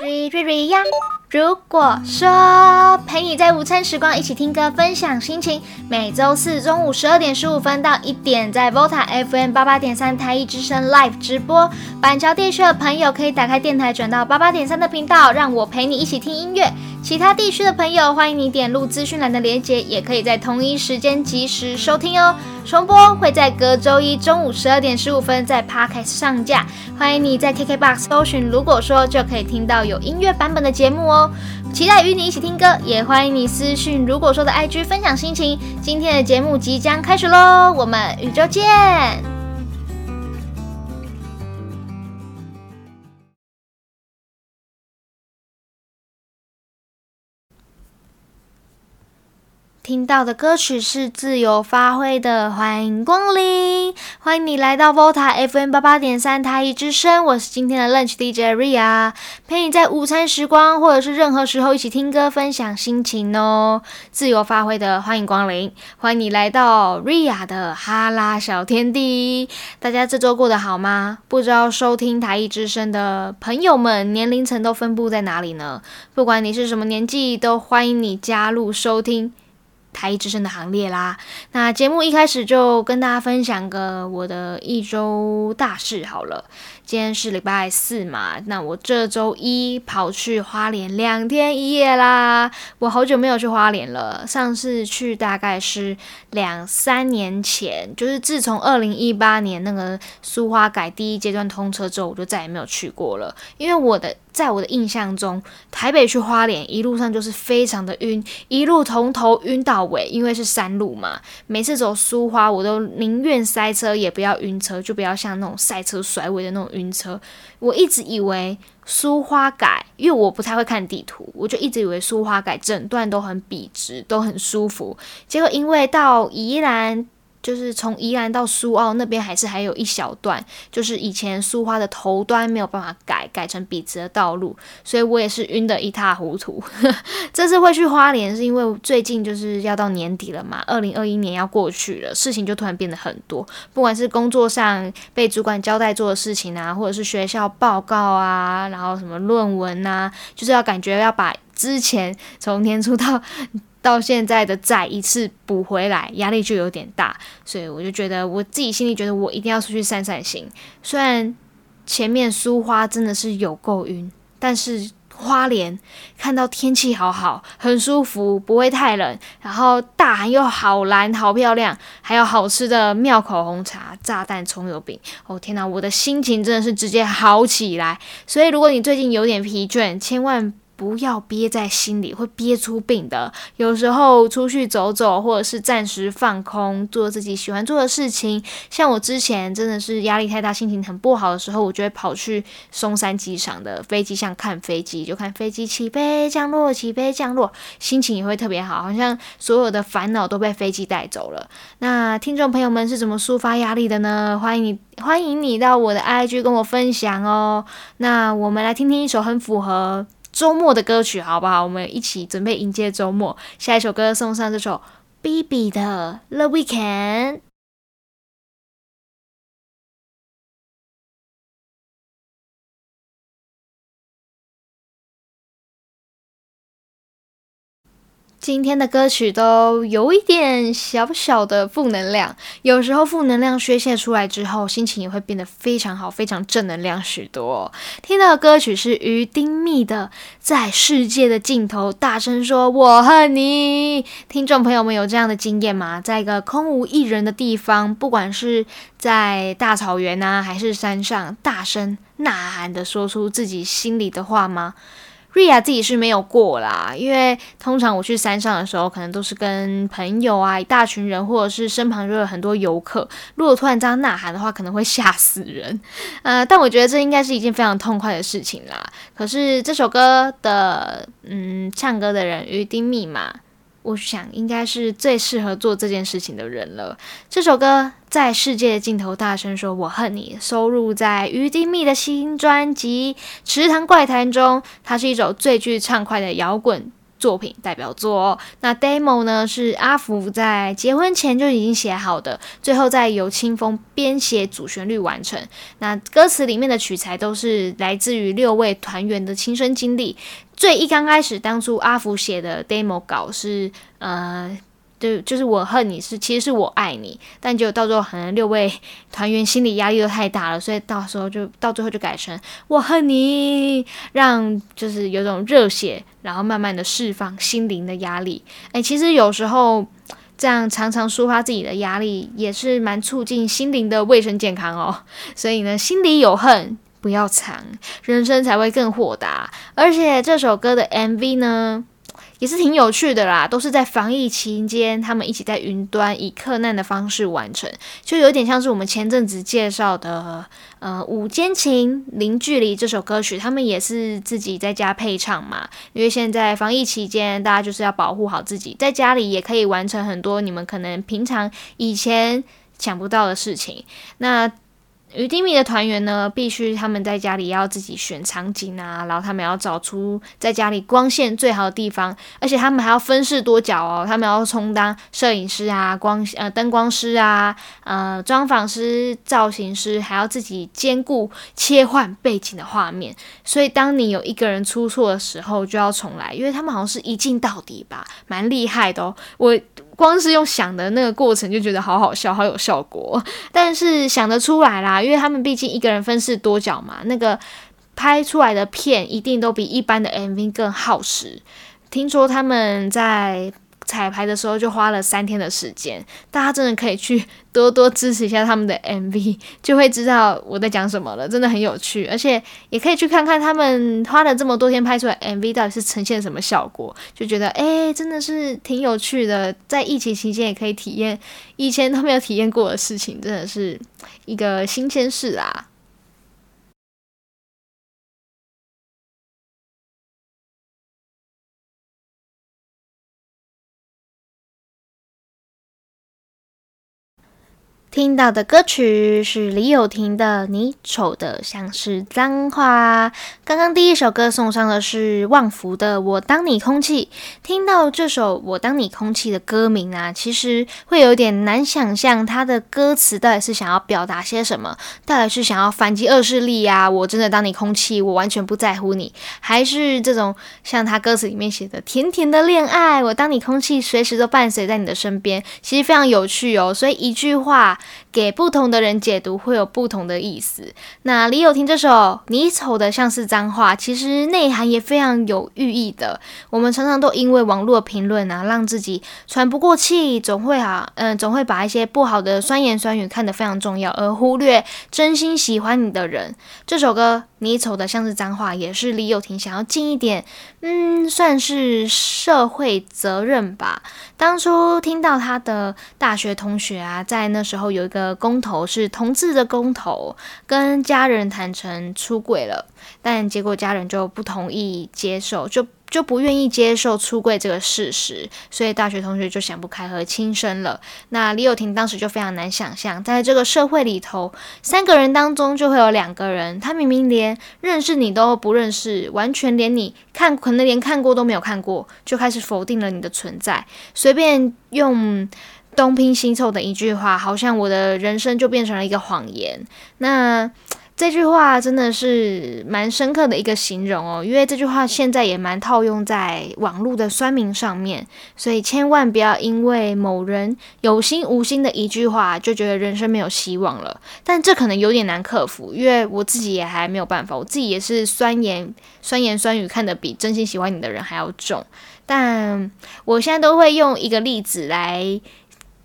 瑞瑞瑞呀！如果说陪你在午餐时光一起听歌分享心情，每周四中午十二点十五分到一点，在 VOTA FM 八八点三台一之声 Live 直播。板桥地区的朋友可以打开电台转到八八点三的频道，让我陪你一起听音乐。其他地区的朋友，欢迎你点入资讯栏的链接，也可以在同一时间及时收听哦。重播会在隔周一中午十二点十五分在 Podcast 上架，欢迎你在 KKBOX 搜寻，如果说就可以听到有音乐版本的节目哦。期待与你一起听歌，也欢迎你私讯，如果说的 IG 分享心情。今天的节目即将开始喽，我们宇宙见。听到的歌曲是自由发挥的，欢迎光临，欢迎你来到 VOTA FM 八八点三台一之声，我是今天的 Lunch DJ Ria，陪你在午餐时光或者是任何时候一起听歌分享心情哦。自由发挥的，欢迎光临，欢迎你来到 Ria 的哈拉小天地。大家这周过得好吗？不知道收听台一之声的朋友们年龄层都分布在哪里呢？不管你是什么年纪，都欢迎你加入收听。台一之声的行列啦，那节目一开始就跟大家分享个我的一周大事好了。今天是礼拜四嘛，那我这周一跑去花莲两天一夜啦。我好久没有去花莲了，上次去大概是两三年前，就是自从二零一八年那个苏花改第一阶段通车之后，我就再也没有去过了。因为我的在我的印象中，台北去花莲一路上就是非常的晕，一路从头晕到尾，因为是山路嘛。每次走苏花，我都宁愿塞车也不要晕车，就不要像那种赛车甩尾的那种晕。车，我一直以为苏花改，因为我不太会看地图，我就一直以为苏花改整段都很笔直，都很舒服。结果因为到宜兰。就是从宜兰到苏澳那边，还是还有一小段，就是以前苏花的头端没有办法改，改成笔直的道路，所以我也是晕得一塌糊涂。这次会去花莲，是因为最近就是要到年底了嘛，二零二一年要过去了，事情就突然变得很多，不管是工作上被主管交代做的事情啊，或者是学校报告啊，然后什么论文啊，就是要感觉要把之前从年初到。到现在的债一次补回来，压力就有点大，所以我就觉得我自己心里觉得我一定要出去散散心。虽然前面苏花真的是有够晕，但是花莲看到天气好好，很舒服，不会太冷，然后大海又好蓝好漂亮，还有好吃的妙口红茶、炸弹葱油饼。哦天哪，我的心情真的是直接好起来。所以如果你最近有点疲倦，千万。不要憋在心里，会憋出病的。有时候出去走走，或者是暂时放空，做自己喜欢做的事情。像我之前真的是压力太大，心情很不好的时候，我就会跑去松山机场的飞机上看飞机，就看飞机起飞、降落、起飞、降落，心情也会特别好，好像所有的烦恼都被飞机带走了。那听众朋友们是怎么抒发压力的呢？欢迎你，欢迎你到我的 IG 跟我分享哦。那我们来听听一首很符合。周末的歌曲好不好？我们一起准备迎接周末。下一首歌送上这首 BB 的《The Weekend》。今天的歌曲都有一点小小的负能量，有时候负能量宣泄出来之后，心情也会变得非常好，非常正能量许多。听到的歌曲是于丁密的《在世界的尽头大声说我恨你》。听众朋友们有这样的经验吗？在一个空无一人的地方，不管是在大草原啊，还是山上，大声呐喊的说出自己心里的话吗？瑞亚自己是没有过啦，因为通常我去山上的时候，可能都是跟朋友啊，一大群人，或者是身旁就有很多游客。如果突然这样呐喊的话，可能会吓死人。呃，但我觉得这应该是一件非常痛快的事情啦。可是这首歌的，嗯，唱歌的人于丁密码。我想应该是最适合做这件事情的人了。这首歌在世界尽头大声说“我恨你”，收录在于丁密的新专辑《池塘怪谈》中。它是一首最具畅快的摇滚作品代表作哦。那 demo 呢是阿福在结婚前就已经写好的，最后再由清风编写主旋律完成。那歌词里面的取材都是来自于六位团员的亲身经历。最一刚开始，当初阿福写的 demo 稿是呃。对，就是我恨你是，其实是我爱你，但就到最后可能六位团员心理压力都太大了，所以到时候就到最后就改成我恨你，让就是有种热血，然后慢慢的释放心灵的压力。哎，其实有时候这样常常抒发自己的压力，也是蛮促进心灵的卫生健康哦。所以呢，心里有恨不要藏，人生才会更豁达。而且这首歌的 MV 呢？也是挺有趣的啦，都是在防疫期间，他们一起在云端以克难的方式完成，就有点像是我们前阵子介绍的呃《午间情零距离》这首歌曲，他们也是自己在家配唱嘛。因为现在防疫期间，大家就是要保护好自己，在家里也可以完成很多你们可能平常以前想不到的事情。那于丁米的团员呢，必须他们在家里要自己选场景啊，然后他们要找出在家里光线最好的地方，而且他们还要分饰多角哦，他们要充当摄影师啊、光呃灯光师啊、呃妆发师、造型师，还要自己兼顾切换背景的画面。所以当你有一个人出错的时候，就要重来，因为他们好像是一镜到底吧，蛮厉害的哦。我。光是用想的那个过程就觉得好好笑，好有效果。但是想得出来啦，因为他们毕竟一个人分饰多角嘛，那个拍出来的片一定都比一般的 MV 更耗时。听说他们在。彩排的时候就花了三天的时间，大家真的可以去 多多支持一下他们的 MV，就会知道我在讲什么了，真的很有趣，而且也可以去看看他们花了这么多天拍出来 MV 到底是呈现什么效果，就觉得哎，真的是挺有趣的，在疫情期间也可以体验以前都没有体验过的事情，真的是一个新鲜事啊。听到的歌曲是李友廷的《你丑的像是脏话》。刚刚第一首歌送上的是旺福的《我当你空气》。听到这首《我当你空气》的歌名啊，其实会有点难想象它的歌词到底是想要表达些什么。到底是想要反击恶势力呀？我真的当你空气，我完全不在乎你，还是这种像他歌词里面写的甜甜的恋爱？我当你空气，随时都伴随在你的身边，其实非常有趣哦。所以一句话。给不同的人解读会有不同的意思。那李友廷这首《你丑的像是脏话》，其实内涵也非常有寓意的。我们常常都因为网络评论啊，让自己喘不过气，总会啊，嗯，总会把一些不好的酸言酸语看得非常重要，而忽略真心喜欢你的人。这首歌。你丑的像是脏话，也是李友廷想要尽一点，嗯，算是社会责任吧。当初听到他的大学同学啊，在那时候有一个公投是同志的公投，跟家人坦诚出轨了，但结果家人就不同意接受，就。就不愿意接受出柜这个事实，所以大学同学就想不开和轻生了。那李友廷当时就非常难想象，在这个社会里头，三个人当中就会有两个人，他明明连认识你都不认识，完全连你看可能连看过都没有看过，就开始否定了你的存在，随便用东拼西凑的一句话，好像我的人生就变成了一个谎言。那。这句话真的是蛮深刻的一个形容哦，因为这句话现在也蛮套用在网络的酸民上面，所以千万不要因为某人有心无心的一句话就觉得人生没有希望了。但这可能有点难克服，因为我自己也还没有办法，我自己也是酸言酸言酸语看得比真心喜欢你的人还要重。但我现在都会用一个例子来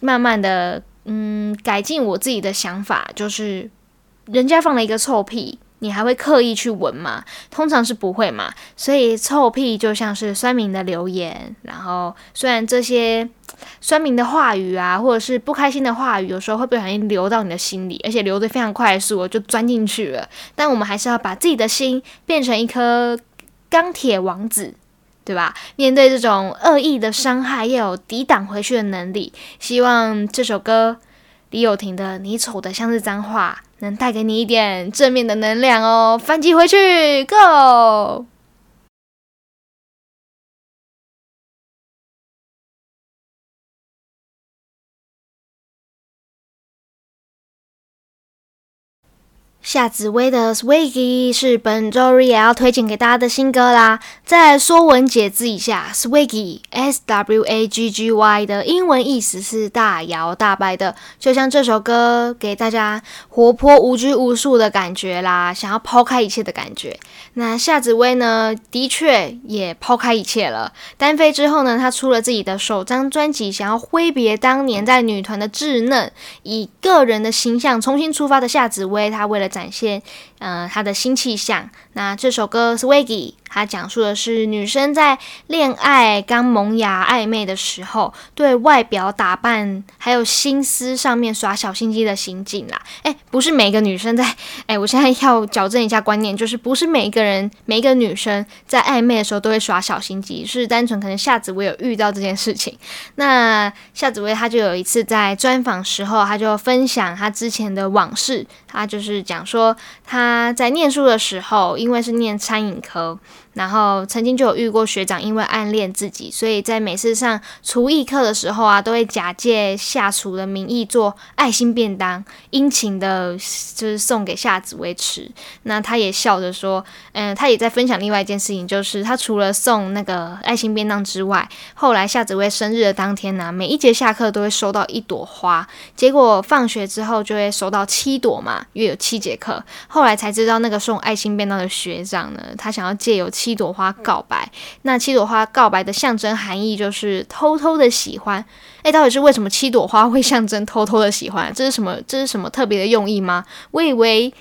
慢慢的嗯改进我自己的想法，就是。人家放了一个臭屁，你还会刻意去闻吗？通常是不会嘛。所以臭屁就像是酸民的留言，然后虽然这些酸民的话语啊，或者是不开心的话语，有时候会不小心流到你的心里，而且流得非常快速，就钻进去了。但我们还是要把自己的心变成一颗钢铁王子，对吧？面对这种恶意的伤害，要有抵挡回去的能力。希望这首歌李友廷的《你丑的像是脏话》。能带给你一点正面的能量哦，反击回去，Go！夏紫薇的《Swaggy》是本周日也要推荐给大家的新歌啦。再说文解字一下，《Swaggy》S W A G G Y 的英文意思是大摇大摆的，就像这首歌给大家活泼无拘无束的感觉啦，想要抛开一切的感觉。那夏紫薇呢，的确也抛开一切了。单飞之后呢，她出了自己的首张专辑，想要挥别当年在女团的稚嫩，以个人的形象重新出发的夏紫薇，她为了展现，呃，她的新气象。那这首歌《Swaggy》。它讲述的是女生在恋爱刚萌芽暧昧的时候，对外表打扮还有心思上面耍小心机的心境啦。哎，不是每个女生在，哎，我现在要矫正一下观念，就是不是每一个人、每一个女生在暧昧的时候都会耍小心机，是单纯可能夏紫薇有遇到这件事情。那夏紫薇她就有一次在专访时候，她就分享她之前的往事，她就是讲说他在念书的时候，因为是念餐饮科。然后曾经就有遇过学长，因为暗恋自己，所以在每次上厨艺课的时候啊，都会假借下厨的名义做爱心便当，殷勤的，就是送给夏紫薇吃。那他也笑着说，嗯，他也在分享另外一件事情，就是他除了送那个爱心便当之外，后来夏紫薇生日的当天呢，每一节下课都会收到一朵花，结果放学之后就会收到七朵嘛，因为有七节课。后来才知道，那个送爱心便当的学长呢，他想要借由七朵花告白，那七朵花告白的象征含义就是偷偷的喜欢。诶，到底是为什么七朵花会象征偷偷的喜欢？这是什么？这是什么特别的用意吗？我以为，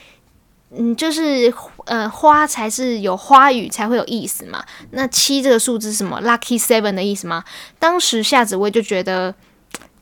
嗯，就是呃，花才是有花语才会有意思嘛。那七这个数字是什么？Lucky Seven 的意思吗？当时夏紫薇就觉得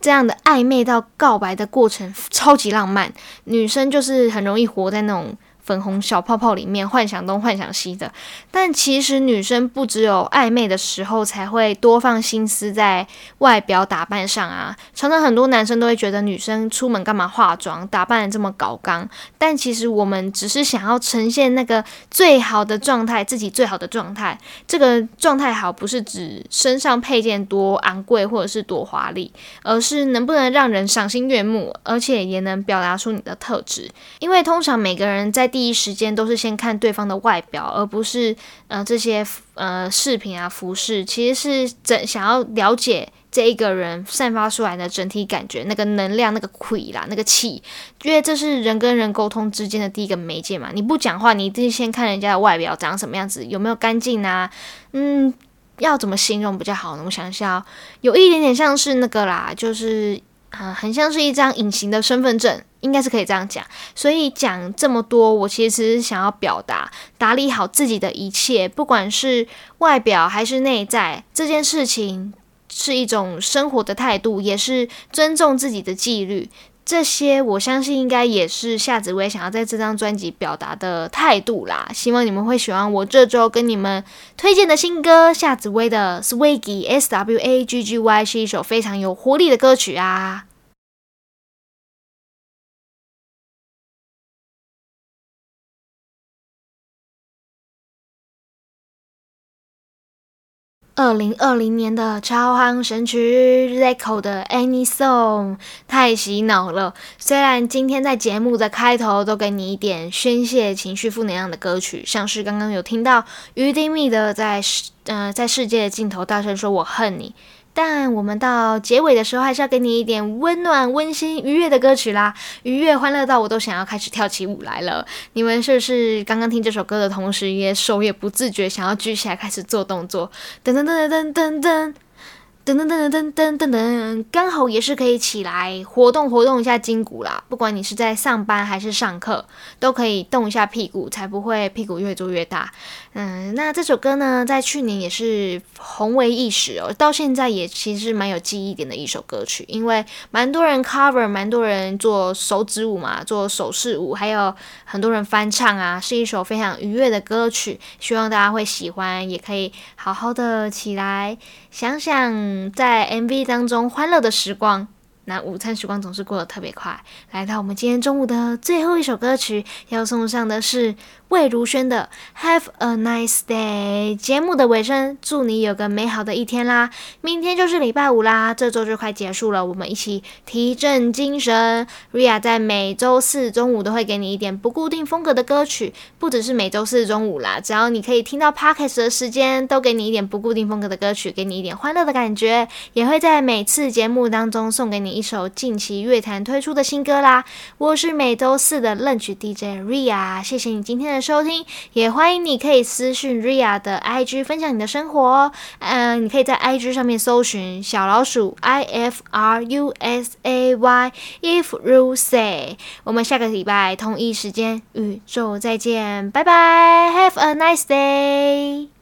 这样的暧昧到告白的过程超级浪漫，女生就是很容易活在那种。粉红小泡泡里面幻想东幻想西的，但其实女生不只有暧昧的时候才会多放心思在外表打扮上啊。常常很多男生都会觉得女生出门干嘛化妆打扮的这么搞刚，但其实我们只是想要呈现那个最好的状态，自己最好的状态。这个状态好不是指身上配件多昂贵或者是多华丽，而是能不能让人赏心悦目，而且也能表达出你的特质。因为通常每个人在第第一时间都是先看对方的外表，而不是呃这些呃饰品啊服饰，其实是整想要了解这一个人散发出来的整体感觉，那个能量、那个气啦、那个气，因为这是人跟人沟通之间的第一个媒介嘛。你不讲话，你一定先看人家的外表长什么样子，有没有干净啊？嗯，要怎么形容比较好呢？我想一下，有一点点像是那个啦，就是啊，很像是一张隐形的身份证。应该是可以这样讲，所以讲这么多，我其实想要表达打理好自己的一切，不管是外表还是内在，这件事情是一种生活的态度，也是尊重自己的纪律。这些我相信应该也是夏紫薇想要在这张专辑表达的态度啦。希望你们会喜欢我这周跟你们推荐的新歌，夏紫薇的《Swaggy》S W A G G Y 是一首非常有活力的歌曲啊。二零二零年的超夯神曲 Zico 的 Any Song 太洗脑了。虽然今天在节目的开头都给你一点宣泄情绪、负能量的歌曲，像是刚刚有听到于丁密的在世呃在世界的尽头大声说我恨你。但我们到结尾的时候，还是要给你一点温暖、温馨、愉悦的歌曲啦，愉悦、欢乐到我都想要开始跳起舞来了。你们是不是刚刚听这首歌的同时，也手也不自觉想要举起来开始做动作？噔噔噔噔噔噔。噔噔噔噔噔噔噔噔，刚好也是可以起来活动活动一下筋骨啦。不管你是在上班还是上课，都可以动一下屁股，才不会屁股越做越大。嗯，那这首歌呢，在去年也是红为一时哦，到现在也其实蛮有记忆点的一首歌曲，因为蛮多人 cover，蛮多人做手指舞嘛，做手势舞，还有很多人翻唱啊，是一首非常愉悦的歌曲，希望大家会喜欢，也可以好好的起来想想。在 MV 当中欢乐的时光，那午餐时光总是过得特别快。来到我们今天中午的最后一首歌曲，要送上的是魏如萱的《Have a Nice Day》。节目的尾声，祝你有个美好的一天啦！明天就是礼拜五啦，这周就快结束了，我们一起提振精神。Ria 在每周四中午都会给你一点不固定风格的歌曲，不只是每周四中午啦，只要你可以听到 Podcast 的时间，都给你一点不固定风格的歌曲，给你一点欢乐的感觉，也会在每次节目当中送给你一首近期乐坛推出的新歌啦。我是每周四的 Lunch DJ Ria，谢谢你今天的收听，也欢迎你可以私讯 Ria 的 IG 分享你的生活哦。嗯，你可以在 IG 上面搜寻小老鼠 I F R U S A Y If You Say。我们下个礼拜同一时间宇宙再见，拜拜，Have a nice day。